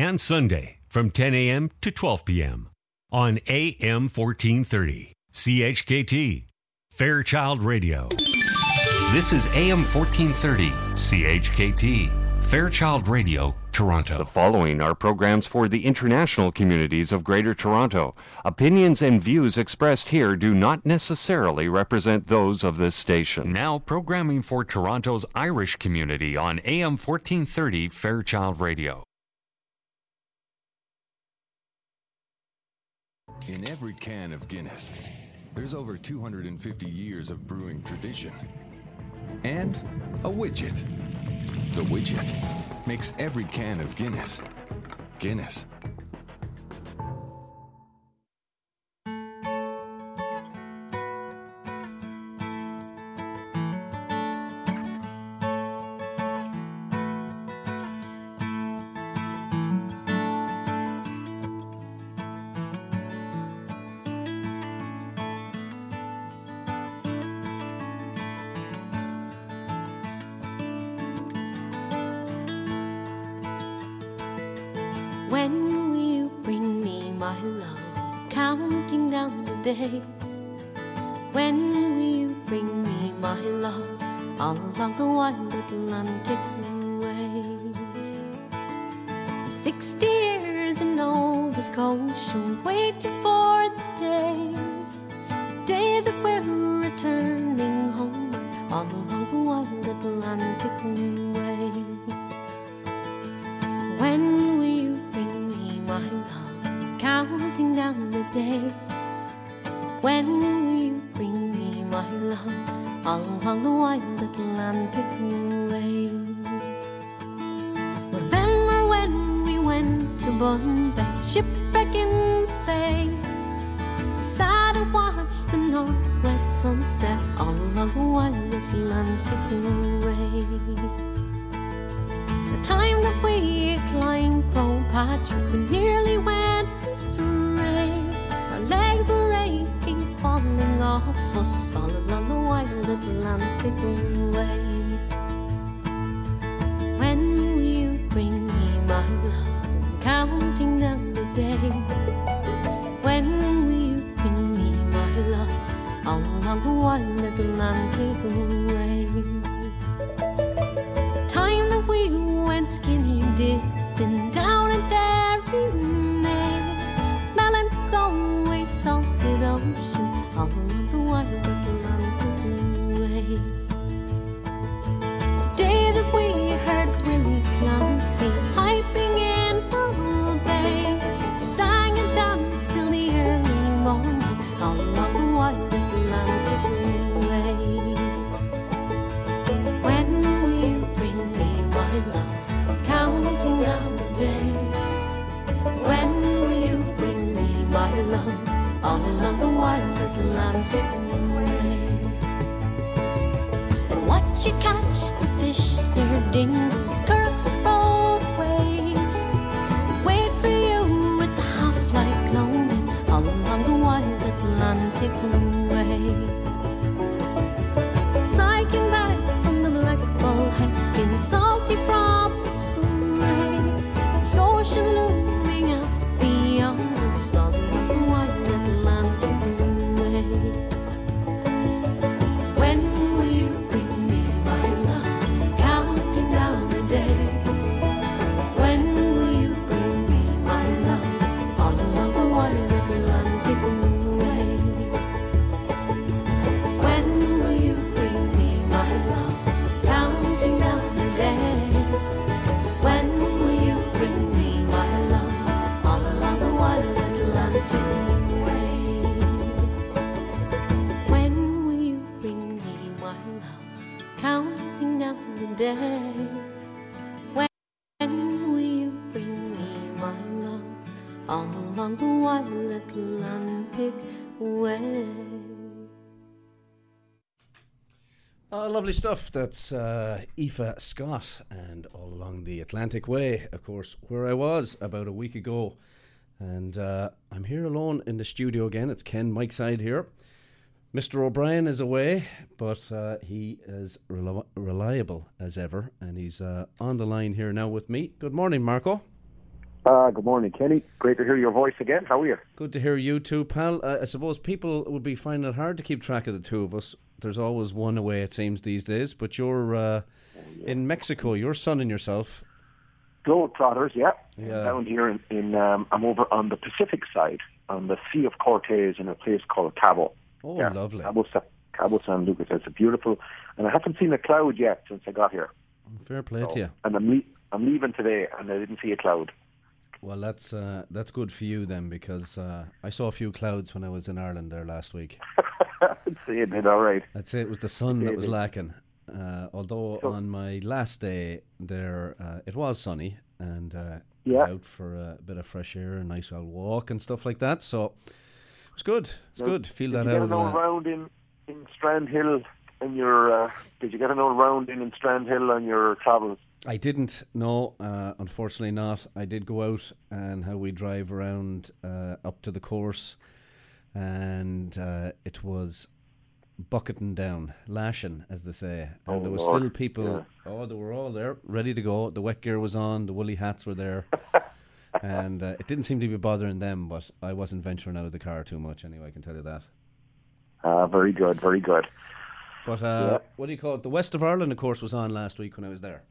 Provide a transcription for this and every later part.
and Sunday from 10 a.m. to 12 p.m. on AM 1430. CHKT, Fairchild Radio. This is AM 1430, CHKT, Fairchild Radio, Toronto. The following are programs for the international communities of Greater Toronto. Opinions and views expressed here do not necessarily represent those of this station. Now, programming for Toronto's Irish community on AM 1430, Fairchild Radio. In every can of Guinness, there's over 250 years of brewing tradition. And a widget. The widget makes every can of Guinness Guinness. My love? All along the wild Atlantic way. Remember when we went to Bombay, shipwreck in the bay? We sat and watched the northwest sunset all along the wild Atlantic way. The time that we climbed Crow Patch, we nearly went astray. Our legs were aching, falling off us all along the wild Atlantic way. When will you bring me my love? Counting down the days. When will you bring me my love? All along the wild Atlantic way lovely stuff. That's uh, Aoife Scott and All Along the Atlantic Way, of course, where I was about a week ago. And uh, I'm here alone in the studio again. It's Ken Mike Side here. Mr. O'Brien is away, but uh, he is rel- reliable as ever, and he's uh, on the line here now with me. Good morning, Marco. Uh, good morning, Kenny. Great to hear your voice again. How are you? Good to hear you too, pal. Uh, I suppose people would be finding it hard to keep track of the two of us. There's always one away, it seems, these days. But you're uh, in Mexico. Your son and yourself. Globetrotters, yeah. Yeah. Down here in, in um, I'm over on the Pacific side, on the Sea of Cortez, in a place called Cabo. Oh, yeah. lovely. Cabo, Sa- Cabo San Lucas. It's a beautiful, and I haven't seen a cloud yet since I got here. Fair play So- to you. And I'm, le- I'm leaving today, and I didn't see a cloud. Well, that's uh, that's good for you then, because uh, I saw a few clouds when I was in Ireland there last week. Seeing it, all right. I'd say it was the sun that was lacking. Uh, although So- on my last day there, uh, it was sunny and uh, Yeah. out for a bit of fresh air, a nice old walk and stuff like that. So it was good. It's good. Feel Did that you get out. an old round in, in Strandhill in your? Uh, did you get an old round in in Strandhill on your travels? I didn't. No, uh, unfortunately not. I did go out and how we drive around uh, up to the course, and uh, it was bucketing down, lashing, as they say. And Oh, there were Lord. still people. Oh, they were all there, ready to go. The wet gear was on. The woolly hats were there. and uh, it didn't seem to be bothering them, but I wasn't venturing out of the car too much anyway. I can tell you that. Ah, very good, very good. But uh, Yeah. what do you call it? The West of Ireland, of course, was on last week when I was there.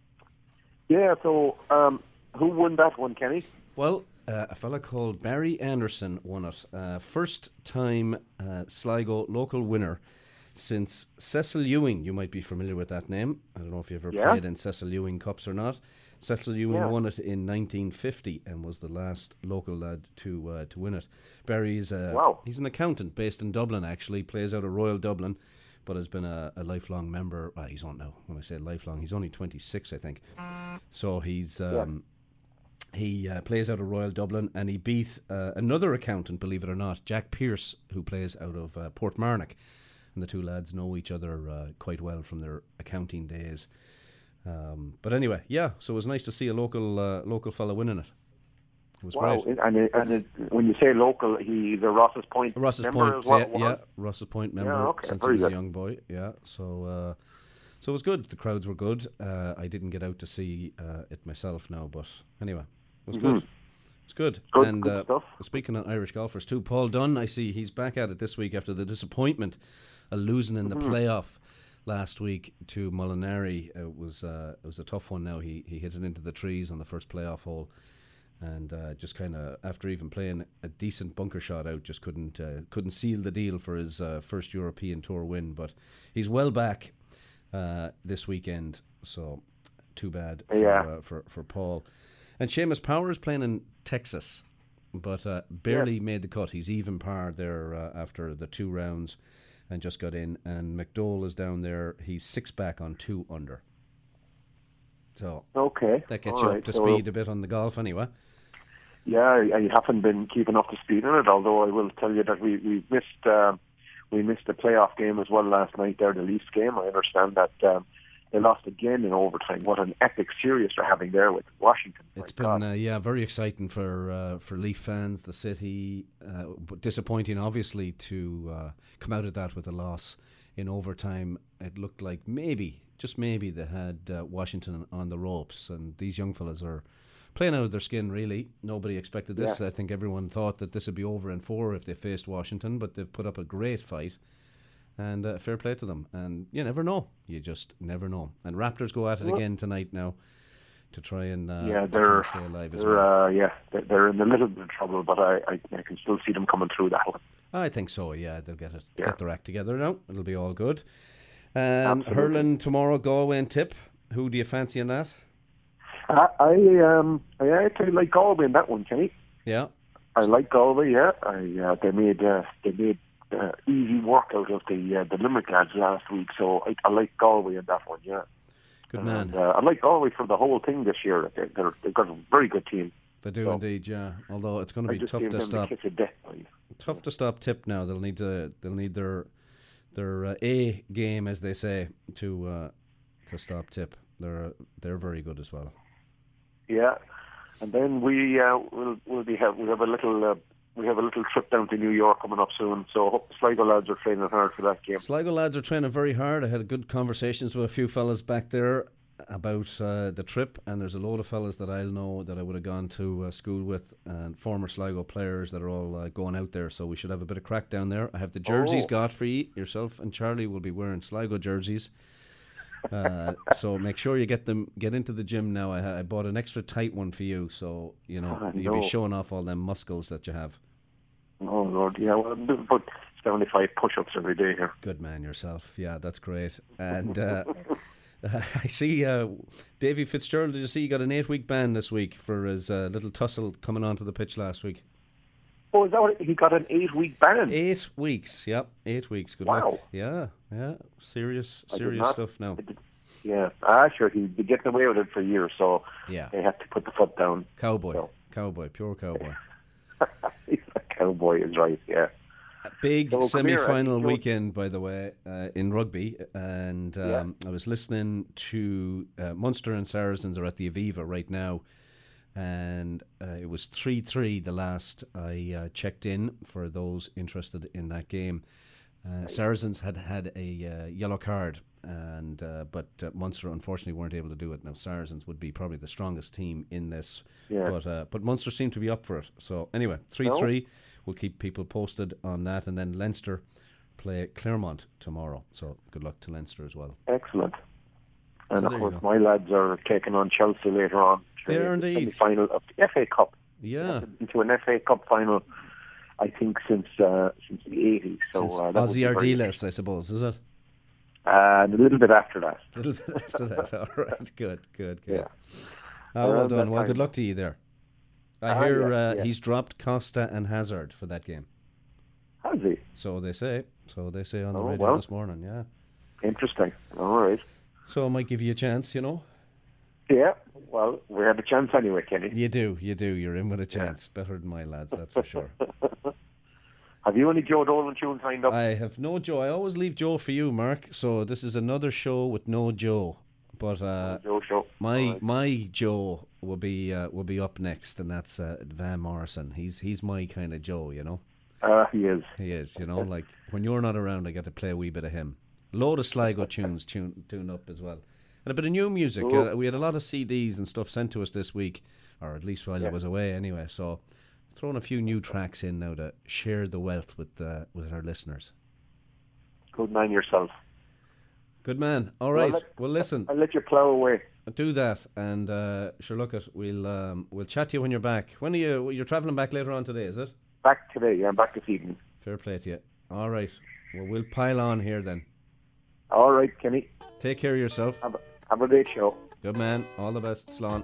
Yeah. So, um, who won that one, Kenny? Well, uh, a fella called Barry Anderson won it. Uh, first time uh, Sligo local winner since Cecil Ewing. You might be familiar with that name. I don't know if you've ever Yeah. played in Cecil Ewing Cups or not. Cecil Ewing Yeah. won it in 1950 and was the last local lad to uh, to win it. Barry is a Wow. he's an accountant based in Dublin. Actually, plays out of Royal Dublin, but has been a, a lifelong member. Well, he's on now. When I say lifelong, he's only 26, I think. So he's um, he uh, plays out of Royal Dublin, and he beat uh, another accountant, believe it or not, Jack Pierse, who plays out of uh, Portmarnock. And the two lads know each other uh, quite well from their accounting days. Um, but anyway, yeah. So it was nice to see a local uh, local fella winning it. It was Wow. great. And, it, and it, when you say local, he's a Rosses Point Ross's member Point, as well. yeah, yeah, Rosses Point member okay, since he was a young boy. Yeah, so uh, so it was good. The crowds were good. Uh, I didn't get out to see uh, it myself now, but anyway, it was good. It's good. Mm-hmm. Good- and good uh, speaking of Irish golfers too, Paul Dunne, I see he's back at it this week after the disappointment of losing in the Mm-hmm. playoff last week to Molinari. It was uh, it was a tough one. Now he he hit it into the trees on the first playoff hole and uh, just kind of after even playing a decent bunker shot out, just couldn't uh, couldn't seal the deal for his uh, first European Tour win. But he's well back uh, this weekend, so too bad for, Yeah. uh, for for Paul. And Seamus Power is playing in Texas, but uh, barely made the cut. He's even par there uh, after the two rounds, and just got in. And McDowell is down there. He's six back on two under. So Okay. that gets all you right, up to so- speed a bit on the golf, anyway. Yeah, I, I haven't been keeping up to speed on it. Although I will tell you that we we missed uh, we missed the playoff game as well last night. There, the Leafs game. I understand that um, they lost again in overtime. What an epic series they're having there with Washington. It's My been uh, yeah very exciting for uh, for Leaf fans, the city. Uh, but disappointing, obviously, to uh, come out of that with a loss in overtime. It looked like maybe, just maybe, they had uh, Washington on the ropes, and these young fellas are playing out of their skin. Really, nobody expected this. Yeah. I think everyone thought that this would be over in four if they faced Washington, but they've put up a great fight. And uh, fair play to them. And you never know. You just never know. And Raptors go at it again tonight now to try and uh, yeah, they're stay alive as they're well. uh, yeah they're, they're in a little bit of trouble, but I, I I can still see them coming through that one. I think so. Yeah, they'll get it, Yeah. get their act together now. It'll be all good. Um, Absolutely. hurling tomorrow, Galway and Tip. Who do you fancy in that? I, I um I actually like Galway in that one, Kenny. Yeah, I like Galway. Yeah, I uh, they made uh, they made uh, easy work out of the uh, the Limerick lads last week, so I, I like Galway in that one. Yeah, good and, man. uh, I like Galway for the whole thing this year. They, they're, they've got a very good team. they do so- indeed. Yeah, although it's going to be tough to stop. the kiss of death. Tough to stop Tip now. They'll need to. They'll need their their uh, A game, as they say, to uh, to stop Tip. They're they're very good as well. Yeah, and then we uh, will will be have we have a little uh, we have a little trip down to New York coming up soon. So Sligo lads are training hard for that game. Sligo lads are training very hard. I had a good conversations with a few fellas back there. about uh, the trip, and there's a load of fellas that I'll know that I would have gone to uh, school with, and former Sligo players that are all uh, going out there. So we should have a bit of crack down there. I have the jerseys Oh. got for you. Yourself and Charlie will be wearing Sligo jerseys. Uh, so make sure you get them. Get into the gym now. I, I bought an extra tight one for you, so you know Ah, you'll be showing off all them muscles that you have. Oh Lord, yeah. Well, about seventy-five push-ups every day here. Good man yourself. Yeah, that's great. And uh, I see uh, Davy Fitzgerald. Did you see he got an eight-week ban this week for his uh, little tussle coming onto the pitch last week? Oh, is that what he got an eight-week ban? Eight weeks. Yep, eight weeks. Good Wow. luck. Yeah, yeah. Serious, serious not- stuff now. Did- Yeah, ah, sure. He'd be getting away with it for years, so Yeah, they have to put the foot down. cowboy, So- cowboy, pure cowboy. He's a cowboy, is right. Yeah. Big So, semi-final you'll- weekend, by the way, uh, in rugby. And um, I was listening to uh, Munster and Saracens are at the Aviva right now. And uh, it was 3 3 the last I uh, checked in for those interested in that game. Uh, Saracens had had a uh, yellow card, and uh, but uh, Munster unfortunately weren't able to do it. Now Saracens would be probably the strongest team in this, Yeah. but uh, but Munster seemed to be up for it. So anyway, three three. We'll keep people posted on that, and then Leinster play Clermont tomorrow. So good luck to Leinster as well. Excellent. And So of course, my lads are taking on Chelsea later on. They are indeed. Final of the FA Cup. Yeah, Into an FA Cup final, I think since uh, since the eighties. So Since uh, that would be Ossie Ardiles, I suppose, is it? Uh, and a little bit after that. A little bit after that. All right, good, good, good. Yeah. Oh, well done. Well, good luck to you there. I Ah, hear yeah, uh, yeah. he's dropped Costa and Hazard for that game. Has he? So they say. So they say on the Oh, radio well. this morning. Yeah. Interesting. All right. So I might give you a chance, you know. Yeah. Well, we have a chance anyway, Kenny. You do, you do. You're in with a chance. Better than my lads, that's for sure. Have you any Joe Dolan tunes lined up? I have no Joe. I always leave Joe for you, Mark. So this is another show with no Joe. But uh, Joe show. my right. my Joe will be uh, will be up next, and that's uh, Van Morrison. He's he's my kind of Joe, you know. Uh, he is. He is, you know. Like when you're not around, I get to play a wee bit of him. Load of Sligo tunes tune, tuned up as well, and a bit of new music. Cool. Uh, we had a lot of CDs and stuff sent to us this week, or at least while I was away, anyway. So throwing a few new tracks in now to share the wealth with uh, with our listeners. Good man yourself. Good man. All right. Well, let- Well, listen, I'll let you plough away. do that, and uh, sure, look it. We'll um, we'll chat to you when you're back. When are you? You're travelling back later on today, is it? Back today. Yeah, I'm back this evening. Fair play to you. All right. Well, we'll pile on here then. All right, Kenny. Take care of yourself. Have a, have a great show. Good man. All the best, Slán.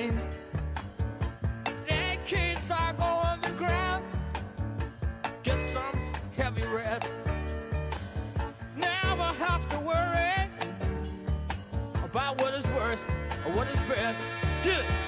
Don't about what is worst or what is best. Do it.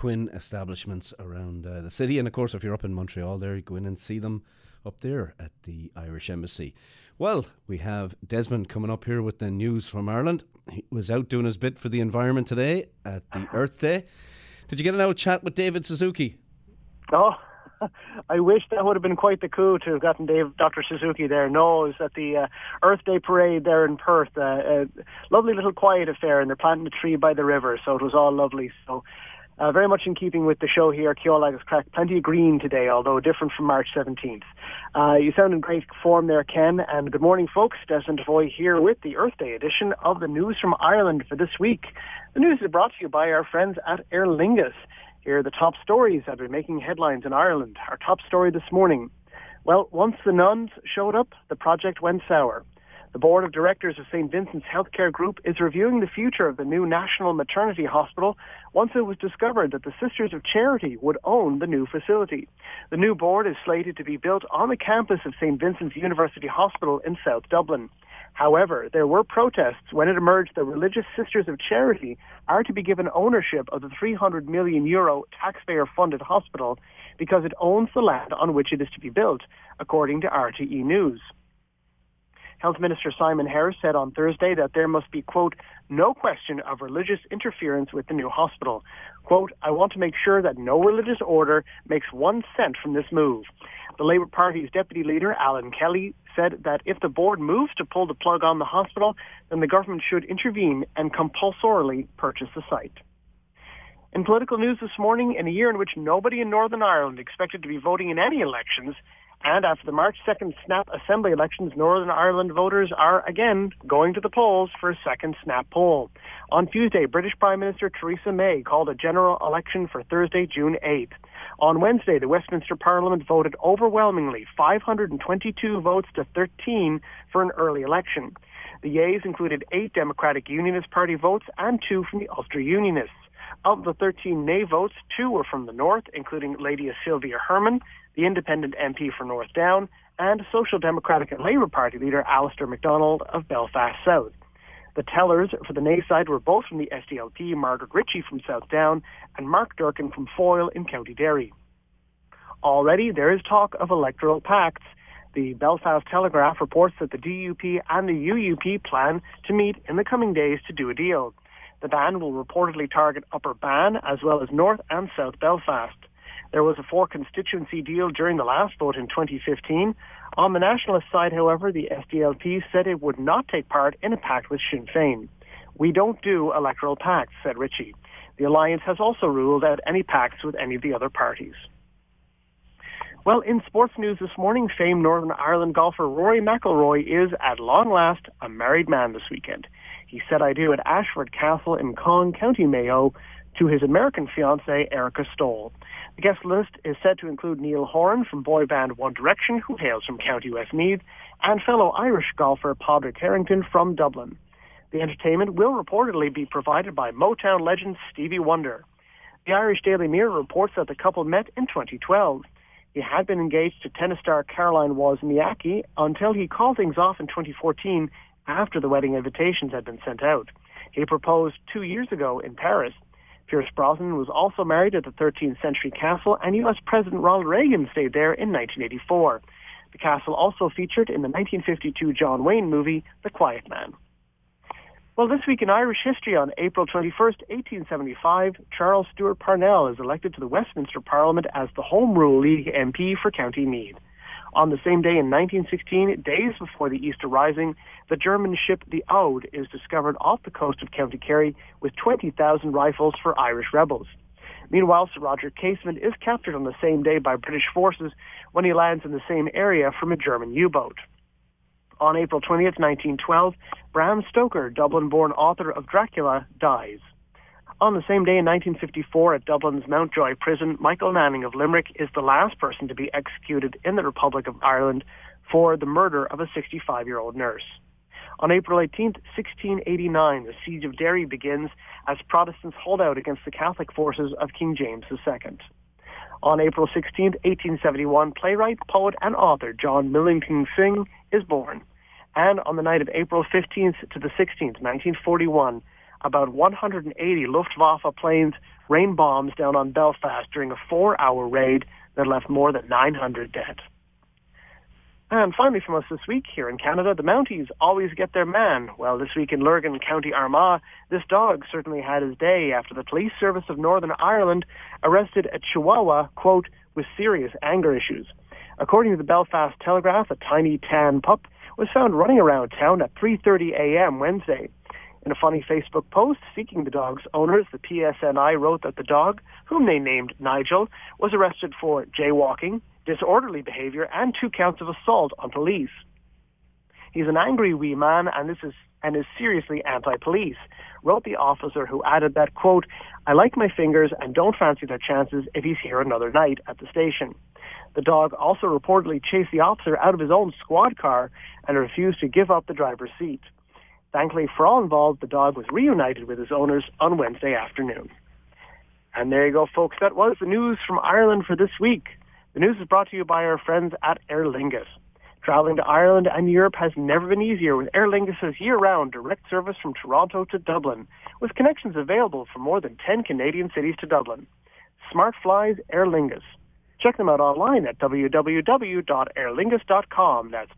Quinn establishments around uh, the city. And of course, if you're up in Montreal there, you go in and see them up there at the Irish Embassy. Well, we have Desmond coming up here with the news from Ireland. He was out doing his bit for the environment today at the Earth Day. Did you get an out chat with David Suzuki? Oh, I wish that would have been quite the coup to have gotten Dave, Dr. Suzuki there. No, it was at the uh, Earth Day parade there in Perth. Uh, a lovely little quiet affair, and they're planting a tree by the river, so it was all lovely. So uh, very much in keeping with the show here, Ceol agus Craic plenty of green today, although different from March 17th. Uh, you sound in great form there, Ken, and good morning, folks. Desmond Devoy here with the Earth Day edition of the News from Ireland for this week. The news is brought to you by our friends at Aer Lingus. Here are the top stories that are making headlines in Ireland. Our top story this morning. Well, once the nuns showed up, the project went sour. The board of directors of St. Vincent's Healthcare Group is reviewing the future of the new National Maternity Hospital once it was discovered that the Sisters of Charity would own the new facility. The new board is slated to be built on the campus of St. Vincent's University Hospital in South Dublin. However, there were protests when it emerged that Religious Sisters of Charity are to be given ownership of the 300 million euro taxpayer-funded hospital because it owns the land on which it is to be built, according to RTE News. Health Minister Simon Harris said on Thursday that there must be, quote, no question of religious interference with the new hospital. Quote, I want to make sure that no religious order makes one cent from this move. The Labour Party's deputy leader, Alan Kelly, said that if the board moves to pull the plug on the hospital, then the government should intervene and compulsorily purchase the site. In political news this morning, in a year in which nobody in Northern Ireland expected to be voting in any elections, and after the March 2nd snap assembly elections, Northern Ireland voters are again going to the polls for a second snap poll. On Tuesday, British Prime Minister Theresa May called a general election for Thursday, June 8th. On Wednesday, the Westminster Parliament voted overwhelmingly 522 votes to 13 for an early election. The yeas included eight Democratic Unionist Party votes and two from the Ulster Unionists. Of the 13 nay votes, two were from the North, including Lady Sylvia Hermon, the independent MP for North Down, and Social Democratic and Labour Party leader Alasdair McDonnell of Belfast South. The tellers for the nay side were both from the SDLP, Margaret Ritchie from South Down and Mark Durkan from Foyle in County Derry. Already there is talk of electoral pacts. The Belfast Telegraph reports that the DUP and the UUP plan to meet in the coming days to do a deal. The ban will reportedly target Upper Bann as well as North and South Belfast. There was a four constituency deal during the last vote in 2015. On the nationalist side, however, the SDLP said it would not take part in a pact with Sinn Féin. We don't do electoral pacts, said Ritchie. The alliance has also ruled out any pacts with any of the other parties. Well, in sports news this morning, famed Northern Ireland golfer Rory McIlroy is, at long last, a married man this weekend. He said I do at Ashford Castle in Cong, County Mayo, to his American fiancée, Erica Stoll. The guest list is said to include Niall Horan from boy band One Direction, who hails from County Westmeath, and fellow Irish golfer Padraig Harrington from Dublin. The entertainment will reportedly be provided by Motown legend Stevie Wonder. The Irish Daily Mirror reports that the couple met in 2012. He had been engaged to tennis star Caroline Wozniacki until he called things off in 2014 after the wedding invitations had been sent out. He proposed two years ago in Paris. Pierce Brosnan was also married at the 13th Century Castle, and U.S. President Ronald Reagan stayed there in 1984. The castle also featured in the 1952 John Wayne movie, The Quiet Man. Well, this week in Irish history, on April 21st, 1875, Charles Stewart Parnell is elected to the Westminster Parliament as the Home Rule League MP for County Meath. On the same day in 1916, days before the Easter Rising, the German ship the Aud is discovered off the coast of County Kerry with 20,000 rifles for Irish rebels. Meanwhile, Sir Roger Casement is captured on the same day by British forces when he lands in the same area from a German U-boat. On April 20th, 1912, Bram Stoker, Dublin-born author of Dracula, dies. On the same day in 1954 at Dublin's Mountjoy prison, Michael Manning of Limerick is the last person to be executed in the Republic of Ireland for the murder of a 65-year-old nurse. On April 18, 1689, the Siege of Derry begins as Protestants hold out against the Catholic forces of King James II. On April 16, 1871, playwright, poet, and author John Millington Synge is born. And on the night of April 15th to the 16th, 1941, about 180 Luftwaffe planes rained bombs down on Belfast during a four-hour raid that left more than 900 dead. And finally from us this week, here in Canada, the Mounties always get their man. Well, this week in Lurgan, County Armagh, this dog certainly had his day after the Police Service of Northern Ireland arrested a Chihuahua, quote, with serious anger issues. According to the Belfast Telegraph, a tiny tan pup was found running around town at 3.30 a.m. Wednesday. In a funny Facebook post seeking the dog's owners, the PSNI wrote that the dog, whom they named Nigel, was arrested for jaywalking, disorderly behavior, and two counts of assault on police. He's an angry wee man, and this is and is seriously anti-police, wrote the officer who added that, quote, I like my fingers and don't fancy their chances if he's here another night at the station. The dog also reportedly chased the officer out of his own squad car and refused to give up the driver's seat. Thankfully for all involved, the dog was reunited with his owners on Wednesday afternoon. And there you go, folks. That was the news from Ireland for this week. The news is brought to you by our friends at Aer Lingus. Traveling to Ireland and Europe has never been easier with Aer Lingus' year-round direct service from Toronto to Dublin, with connections available from more than 10 Canadian cities to Dublin. Smart flies Aer Lingus. Check them out online at www.aerlingus.com. That's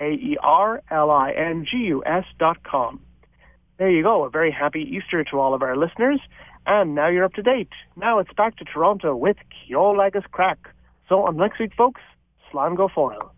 www.aerlingus.com. There you go. A very happy Easter to all of our listeners. And now you're up to date. Now it's back to Toronto with Ceol agus Craic. So on next week, folks, Slán go foil.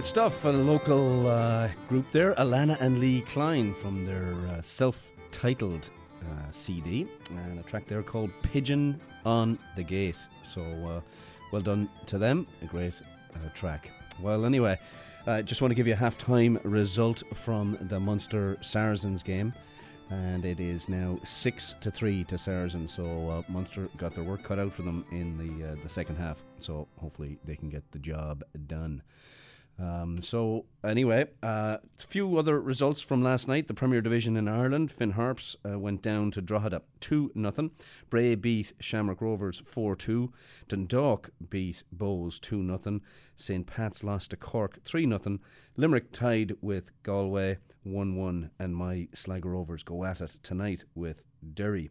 Great stuff. A local uh, group there, Alana and Lee Klein, from their uh, self titled uh, CD, and a track there called Pigeon on the Gate. So, uh, well done to them. A great uh, track. Well, anyway, uh, just want to give you a half time result from the Munster Saracens game. And it is now six to three to Saracens. So uh, Munster got their work cut out for them in the the second half. So hopefully they can get the job done. Um, so anyway, a uh, few other results from last night. The Premier Division in Ireland, Finn Harps uh, went down to Drogheda two nothing. Bray beat Shamrock Rovers four two. Dundalk beat Bohs two nothing. St Pat's lost to Cork three nothing. Limerick tied with Galway one one, and my Sligo Rovers go at it tonight with Derry.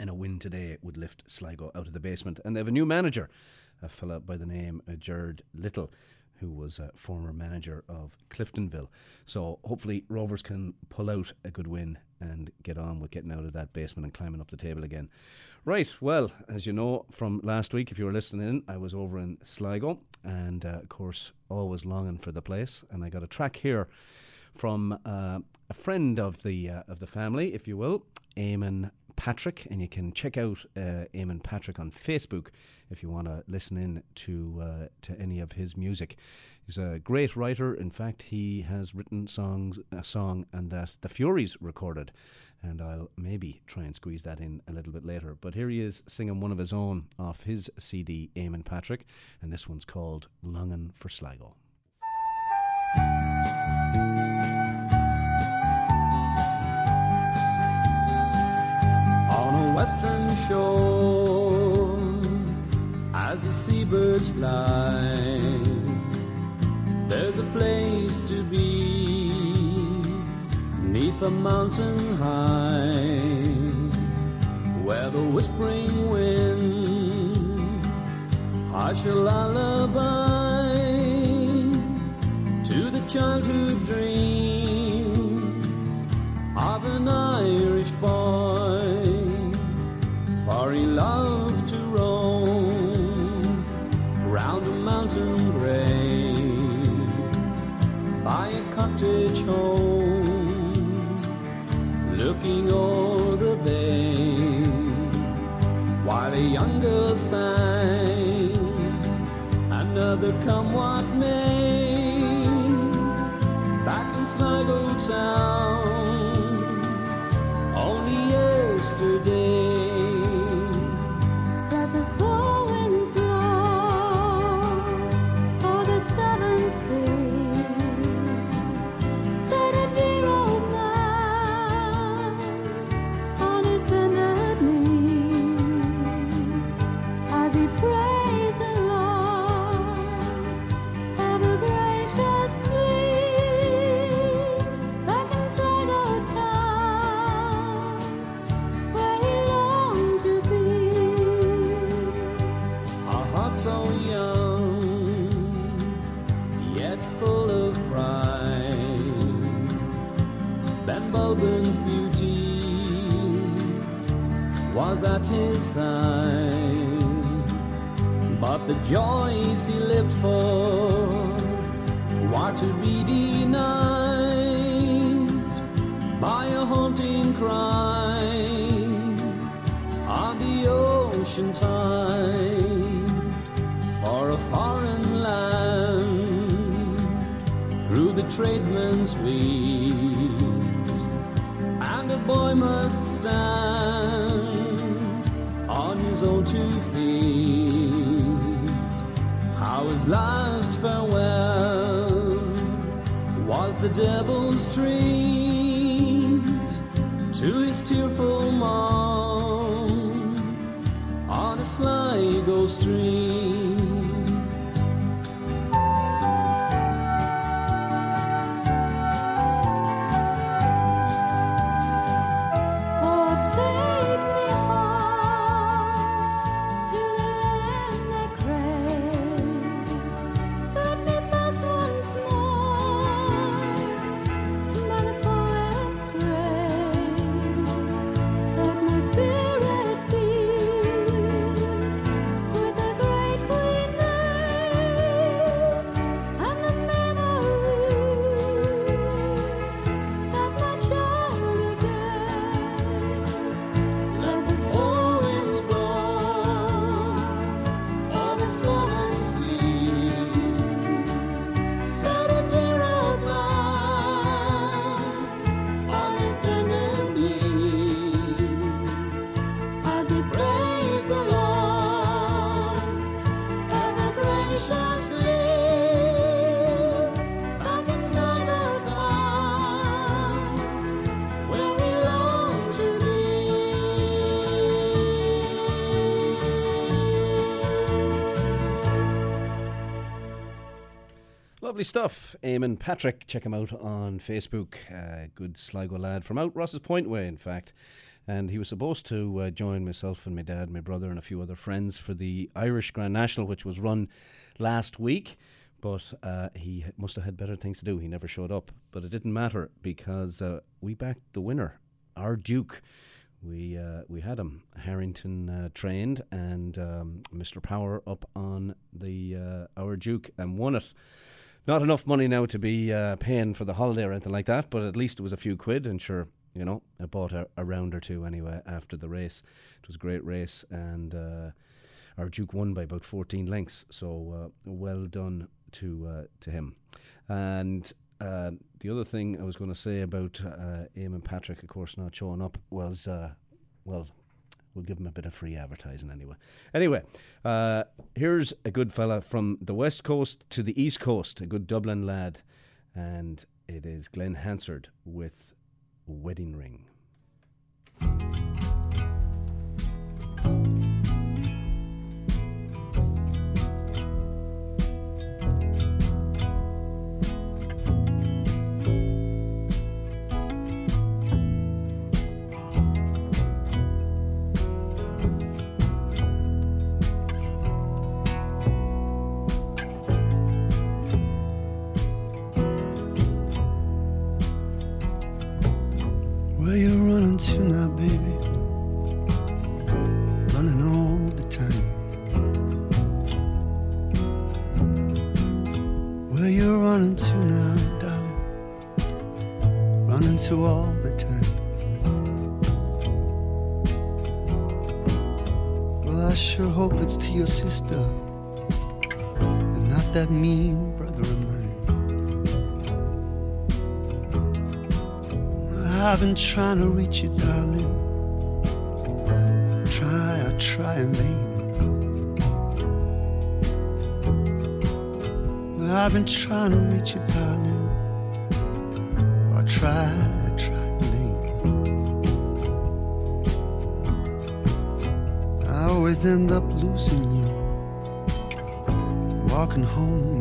And a win today would lift Sligo out of the basement. And they have a new manager, a fella by the name of Gerard Lyttle who was a former manager of Cliftonville. So hopefully Rovers can pull out a good win and get on with getting out of that basement and climbing up the table again. Right, well, as you know from last week, if you were listening in, I was over in Sligo and, uh, of course, always longing for the place. And I got a track here from uh, a friend of the uh, of the family, if you will, Eamon Patrick, and you can check out uh, Eamon Patrick on Facebook if you want to listen in to uh, to any of his music. He's a great writer. In fact, he has written songs, a song, and that the Fureys recorded. And I'll maybe try and squeeze that in a little bit later. But here he is singing one of his own off his CD, Eamon Patrick, and this one's called Longing for Sligo. Shore as the seabirds fly. There's a place to be neath a mountain high where the whispering winds hush a lullaby to the childhood dreams sang another come what was at his side, but the joys he lived for were to be denied by a haunting cry on the ocean tide for a foreign land through the tradesman's wheat? And a boy must stand how his last farewell was the devil's treat to his tearful mom on a Sligo stream. Lovely stuff. Eamon Patrick, check him out on Facebook. Uh, good Sligo lad from out Rosses Point way, in fact. And he was supposed to uh, join myself and my dad, my brother, and a few other friends for the Irish Grand National, which was run last week. But uh, he must have had better things to do. He never showed up. But it didn't matter because uh, we backed the winner, our Duke. We uh, we had him Harrington uh, trained and um, Mr. Power up on the uh, our Duke and won it. Not enough money now to be uh, paying for the holiday or anything like that, but at least it was a few quid. And sure, you know, I bought a, a round or two anyway after the race. It was a great race, and uh, our Duke won by about 14 lengths. So uh, well done to uh, to him. And uh, the other thing I was going to say about uh, Eamon Patrick, of course, not showing up was, uh, well, we'll give him a bit of free advertising anyway. Anyway, uh, here's a good fella from the west coast to the east coast, a good Dublin lad, and it is Glen Hansard with Wedding Ring. That mean brother of mine. I've been trying to reach you, darling. Try, I try in vain. I've been trying to reach you, darling. I try, I try in vain. I always end up losing you. Walking home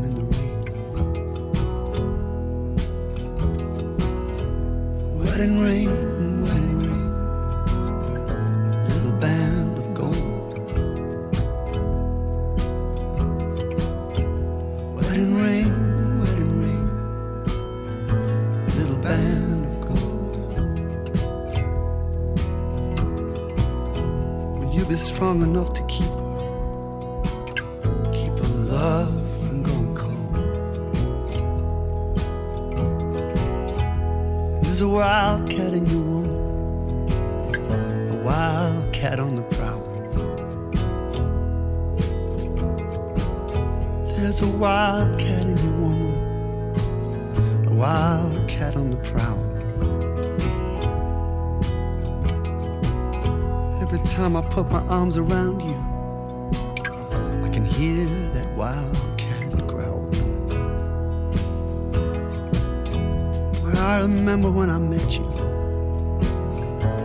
I remember when I met you.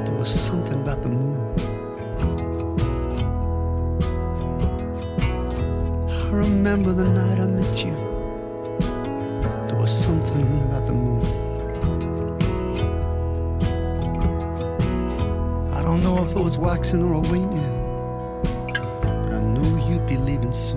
There was something about the moon. I remember the night I met you. There was something about the moon. I don't know if it was waxing or waning, but I knew you'd be leaving soon.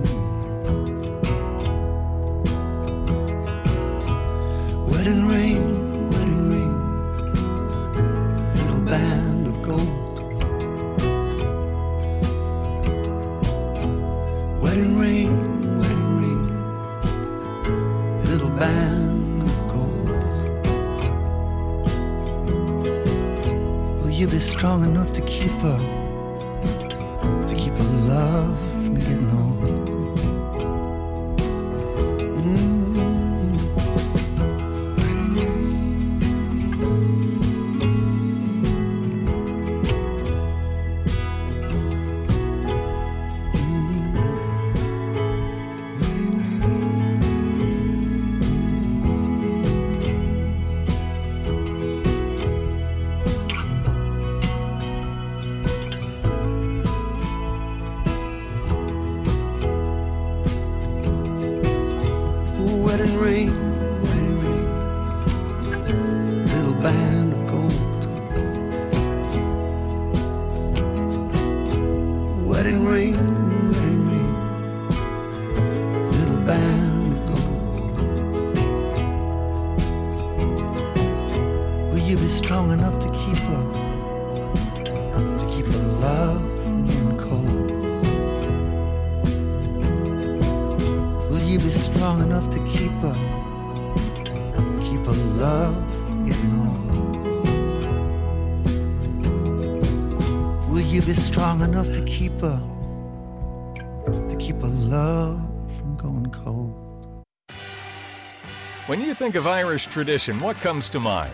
Strong enough to keep her, keep her love from getting? Will you be strong enough to keep her, to keep her love from going cold? When you think of Irish tradition, what comes to mind?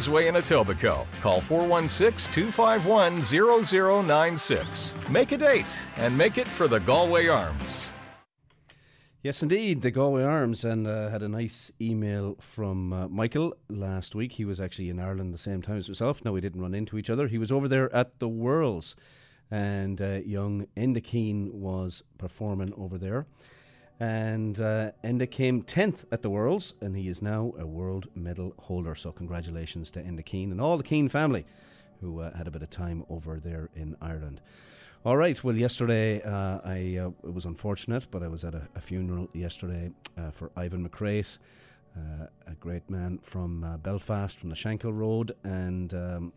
Queensway in Etobicoke. Call 416 251 0096. Make a date and make it for the Galway Arms. Yes, indeed, the Galway Arms, and uh, had a nice email from uh, Michael last week. He was actually in Ireland the same time as myself. No, we didn't run into each other. He was over there at the Worlds, and uh, young Enda Keane was performing over there. And uh, Enda came 10th at the Worlds, and he is now a world medal holder. So, congratulations to Enda Keane and all the Keane family who uh, had a bit of time over there in Ireland. All right. Well, yesterday uh, I uh, it was unfortunate, but I was at a, a funeral yesterday uh, for Ivan McCrate, uh, a great man from uh, Belfast, from the Shankill Road, and um,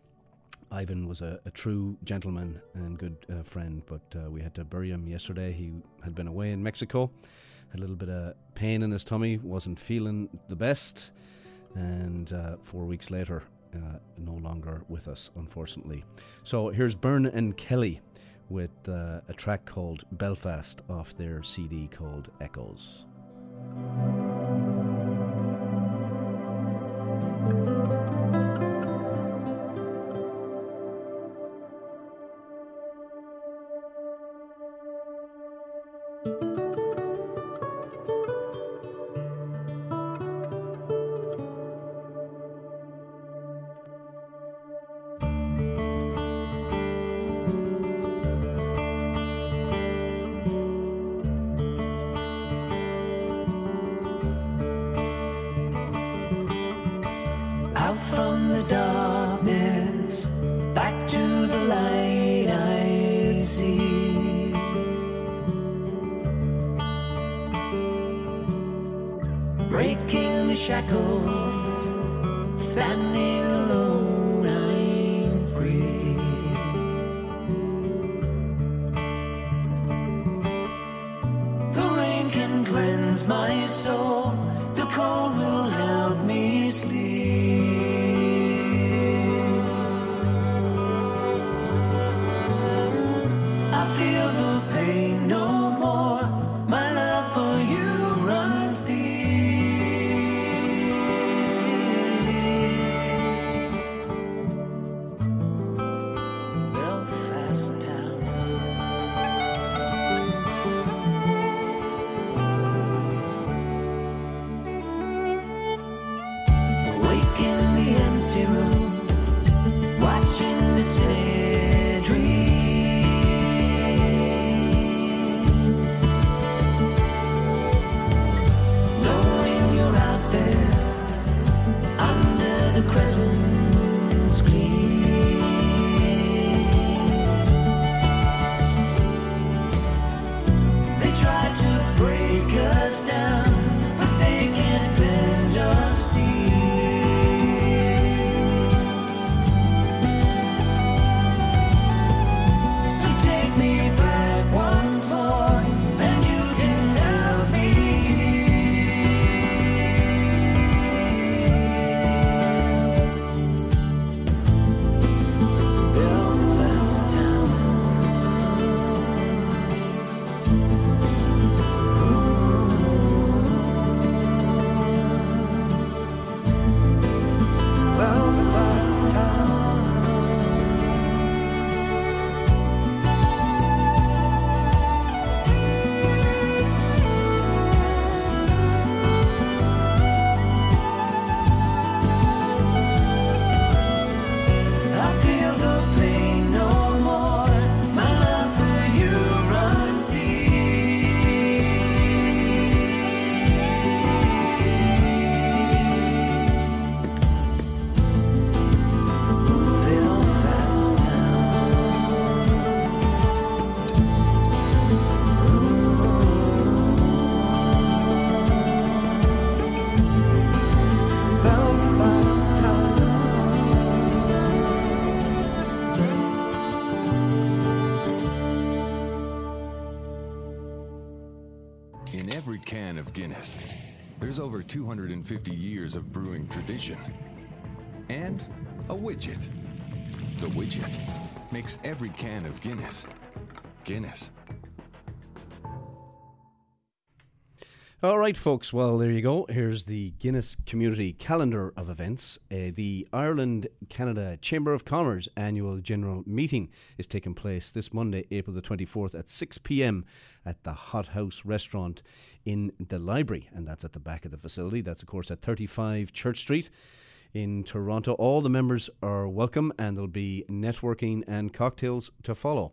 Ivan was a, a true gentleman and good uh, friend. But we had to bury him yesterday. He had been away in Mexico, a little bit of pain in his tummy, wasn't feeling the best, and four weeks later. no longer with us, unfortunately. So here's Byrne and Kelly with uh, a track called Belfast off their CD called Echoes. There's over 250 years of brewing tradition. And a widget. The widget makes every can of Guinness Guinness. All right, folks. Well, there you go. Here's the Guinness Community Calendar of Events. Uh, the Ireland Canada Chamber of Commerce annual general meeting is taking place this Monday, April the 24th at 6 p.m. at the Hot House restaurant in the library. And that's at the back of the facility. That's, of course, at 35 Church Street in Toronto. All the members are welcome and there'll be networking and cocktails to follow.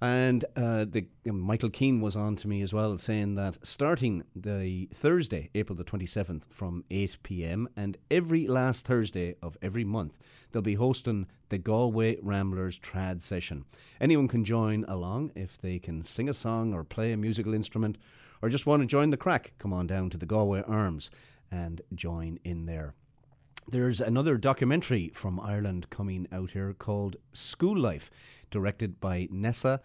And uh, the Michael Keane was on to me as well, saying that starting the Thursday, April the 27th, from 8 p.m., and every last Thursday of every month, they'll be hosting the Galway Ramblers trad session. Anyone can join along if they can sing a song or play a musical instrument or just want to join the crack. Come on down to the Galway Arms and join in there. There's another documentary from Ireland coming out here called School Life, directed by Neasa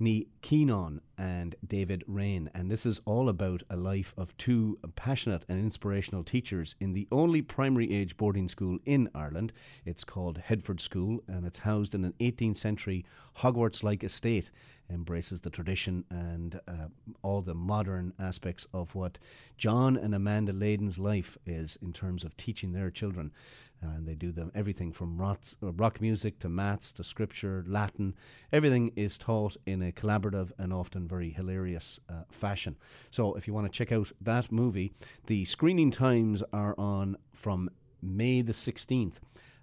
Ní Chianáin and David Rane. And this is all about a life of two passionate and inspirational teachers in the only primary age boarding school in Ireland. It's called Headford School and it's housed in an 18th century Hogwarts like estate. Embraces the tradition and uh, all the modern aspects of what John and Amanda Leyden's life is in terms of teaching their children and they do them everything from rock, rock music to maths to scripture, Latin. Everything is taught in a collaborative and often very hilarious uh, fashion. So, if you want to check out that movie, the screening times are on from May the sixteenth.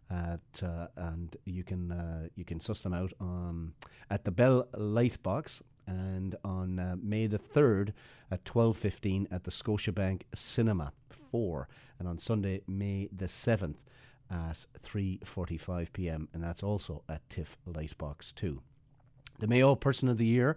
At uh, and you can uh, you can suss them out on at the Bell Lightbox and on uh, May the 3rd at 12.15 at the Scotiabank Cinema 4 and on Sunday May the 7th at 3:45 p.m. and that's also at TIFF Lightbox 2. The Mayo Person of the Year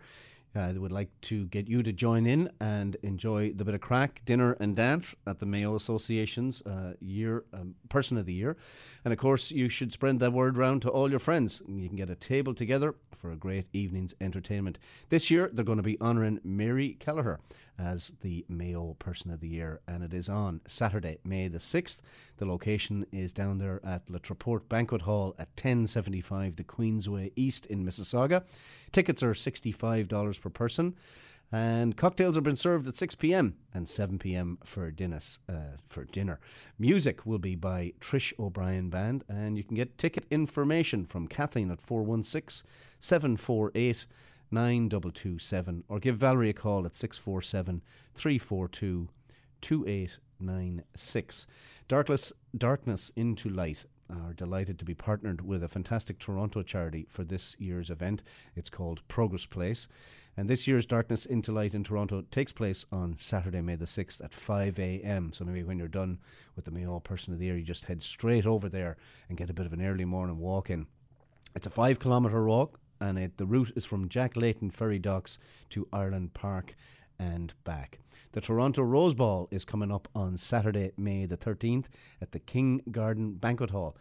they would like to get you to join in and enjoy the bit of crack, dinner, and dance at the Mayo Association's uh, year um, Person of the Year. And of course, you should spread that word around to all your friends. You can get a table together for a great evening's entertainment. This year, they're going to be honouring Mary Kelleher as the Mayo Person of the Year, and it is on Saturday, May the 6th. The location is down there at Le Treport Banquet Hall at 1075 the Queensway East in Mississauga. Tickets are $65 per person. And cocktails have been served at 6 p.m. and 7 p.m. for dinner. Uh, for dinner, music will be by Trish O'Brien Band, and you can get ticket information from Kathleen at 416 748 9227 or give Valerie a call at 647 342 2896. Darkness, Darkness into Light are delighted to be partnered with a fantastic Toronto charity for this year's event. It's called Progress Place. And this year's Darkness into Light in Toronto takes place on Saturday, May the 6th at 5 a.m. So maybe when you're done with the Mayo Person of the Year, you just head straight over there and get a bit of an early morning walk in. It's a five kilometre walk, and it, the route is from Jack Layton Ferry Docks to Ireland Park and back. The Toronto Rose Ball is coming up on Saturday, May the 13th at the King Garden Banquet Hall,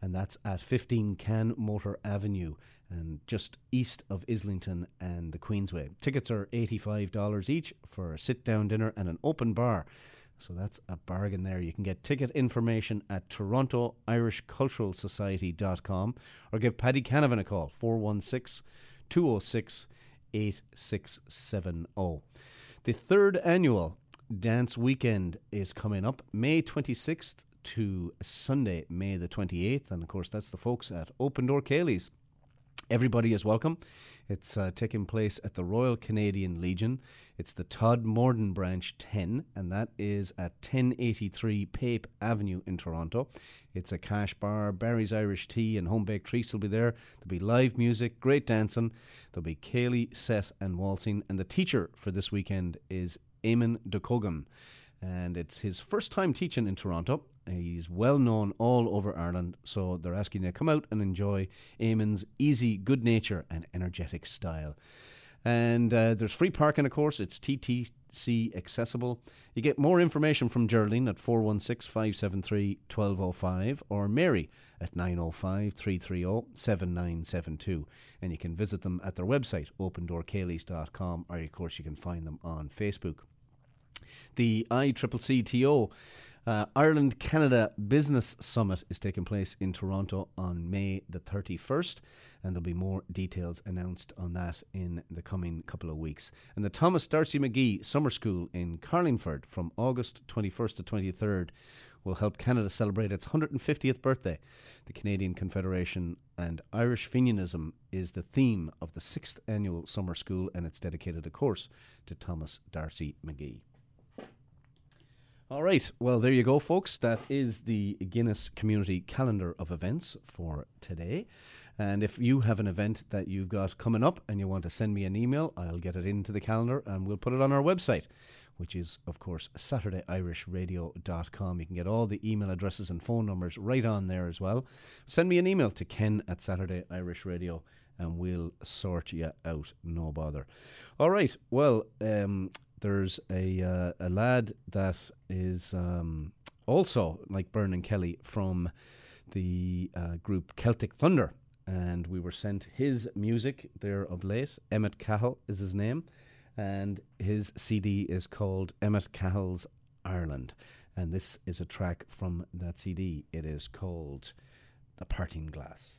and that's at 15 Canmotor Avenue and just east of Islington and the Queensway. Tickets are $85 each for a sit down dinner and an open bar. So that's a bargain there. You can get ticket information at torontoirishculturalsociety.com or give Paddy Canavan a call, 416 206 8670. The third annual dance weekend is coming up May 26th to Sunday, May the 28th. And of course, that's the folks at Open Door Cayleys. Everybody is welcome. It's uh, taking place at the Royal Canadian Legion. It's the Todmorden Branch 10, and that is at 1083 Pape Avenue in Toronto. It's a cash bar, Barry's Irish Tea, and home baked treats will be there. There'll be live music, great dancing. There'll be Kaylee, set, and waltzing. And the teacher for this weekend is Eamon DeCogan and it's his first time teaching in Toronto. He's well known all over Ireland, so they're asking you to come out and enjoy Eamon's easy, good nature, and energetic style. And uh, there's free parking, of course. It's TTC accessible. You get more information from Geraldine at 416 573 1205 or Mary at 905 330 7972. And you can visit them at their website, opendoorcayleys.com, or of course you can find them on Facebook. The ICCCTO uh, Ireland Canada Business Summit is taking place in Toronto on May the 31st, and there'll be more details announced on that in the coming couple of weeks. And the Thomas D'Arcy McGee Summer School in Carlingford from August 21st to 23rd will help Canada celebrate its 150th birthday. The Canadian Confederation and Irish Fenianism is the theme of the sixth annual summer school, and it's dedicated, of course, to Thomas D'Arcy McGee. All right. Well, there you go, folks. That is the Guinness Community Calendar of Events for today. And if you have an event that you've got coming up and you want to send me an email, I'll get it into the calendar and we'll put it on our website, which is, of course, SaturdayIrishRadio.com. You can get all the email addresses and phone numbers right on there as well. Send me an email to ken at Saturday Irish Radio and we'll sort you out. No bother. All right. Well, um, there's a uh, a lad that is um, also like Vernon Kelly from the uh, group Celtic Thunder, and we were sent his music there of late. Emmet Cahill is his name, and his CD is called Emmet Cahill's Ireland, and this is a track from that CD. It is called The Parting Glass.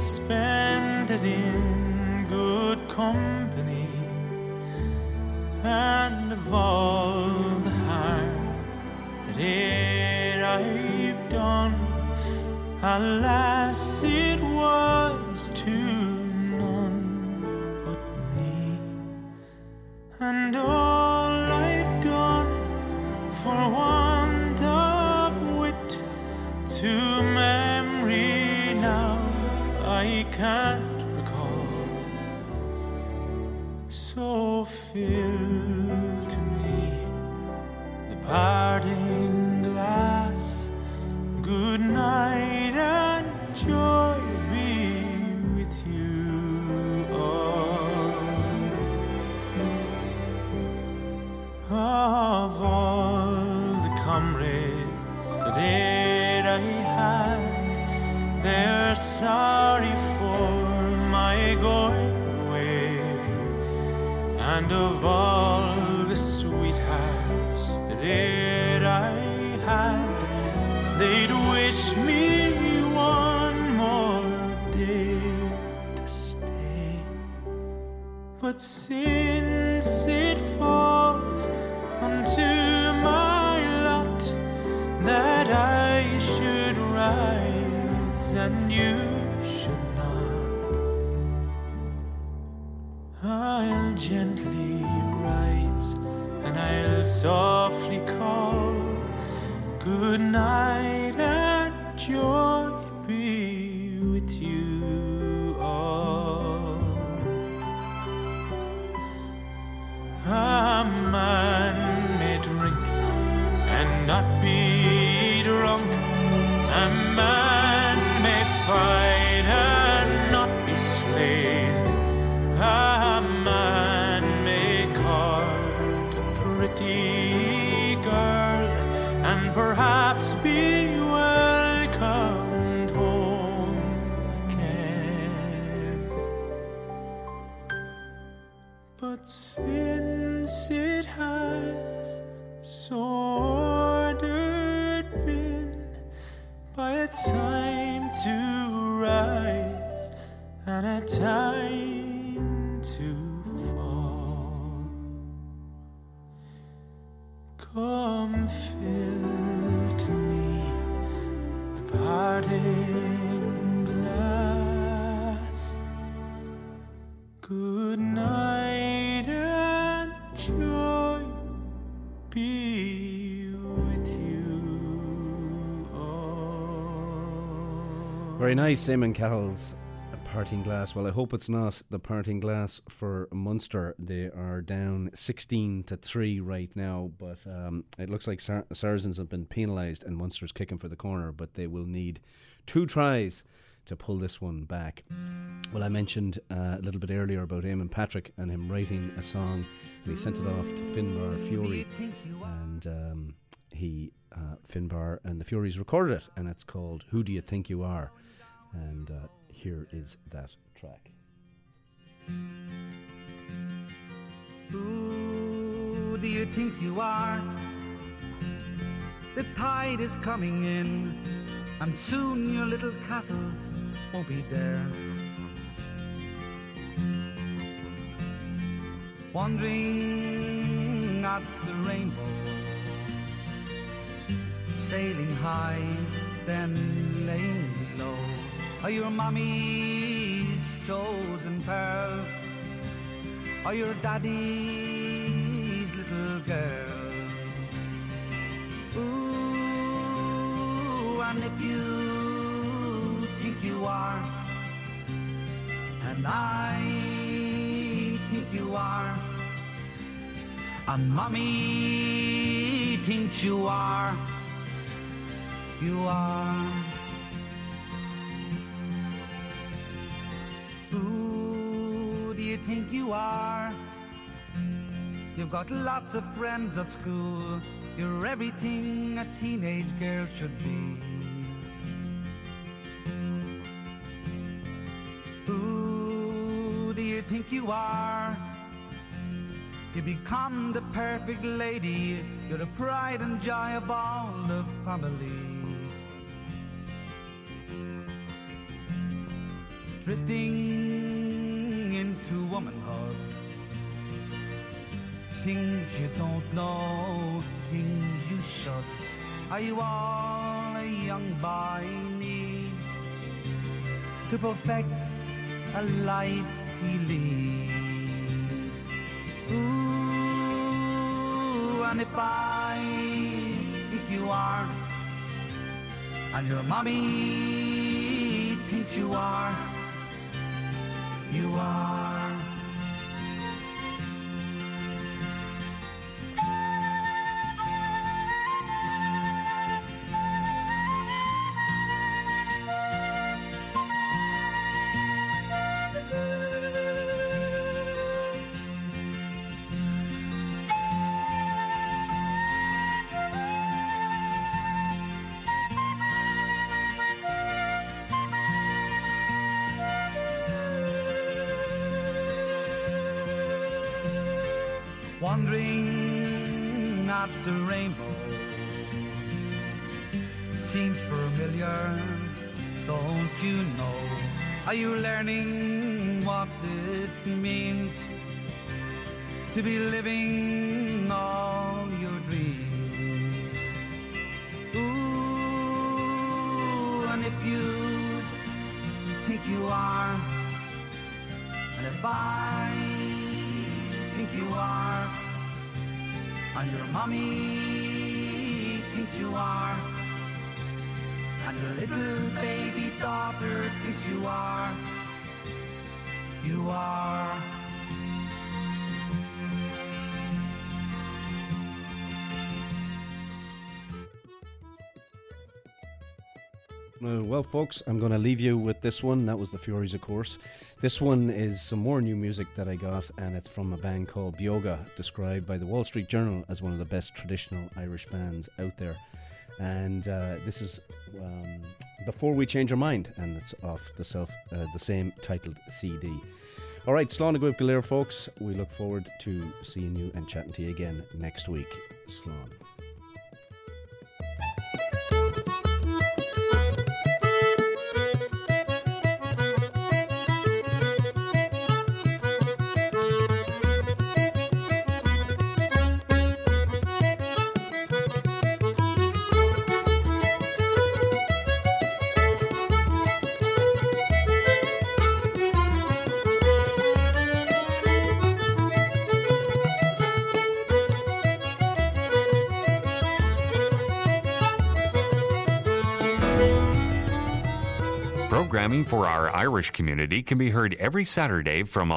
I spent it in good company, and of all the harm that e'er I've done, alas, So fill to me the parting glass. Good night and joy be with you all. Of all the comrades that I had, they're sorry and of all the sweethearts that I had, they'd wish me one more day to stay. But since good night time Very nice, Eamon Cahill's parting glass. Well, I hope it's not the parting glass for Munster. They are down 16 to 3 right now, but um, it looks like Sar- Saracens have been penalised and Munster's kicking for the corner, but they will need two tries to pull this one back. Well, I mentioned uh, a little bit earlier about Eamon Patrick and him writing a song, and he sent it off to Finbar Furey, and um, he uh, Finbar and the Fureys recorded it, and it's called "Who Do You Think You Are," and uh, here is that track. Who do you think you are? The tide is coming in, and soon your little castles won't be there. Wandering at the rainbow, sailing high, then laying low. Are your mommy's chosen pearl? Are your daddy's little girl? Ooh, and if you think you are, and I think you are, and mommy thinks you are, you are. Think you are? You've got lots of friends at school. You're everything a teenage girl should be. Who do you think you are? You become the perfect lady. You're the pride and joy of all the family. Drifting into womanhood. Things you don't know, things you should. Are you all a young boy needs to perfect a life he leads? Ooh, and if I think you are, and your mommy thinks you are, you are. Seems familiar, don't you know? Are you learning what it means to be living all your dreams? Ooh, and if you think you are, and if I think you are, and your mommy thinks you are, your little baby daughter thinks you are, you are. Uh, well, folks, I'm going to leave you with this one. That was the Fureys, of course. This one is some more new music that I got, and it's from a band called Bioga, described by the Wall Street Journal as one of the best traditional Irish bands out there. And uh, this is um, Before We Change Our Mind, and it's off the, self, uh, the same titled CD. All right, Slán agaibh go léir, folks. We look forward to seeing you and chatting to you again next week. Slán. Programming for our Irish community can be heard every Saturday from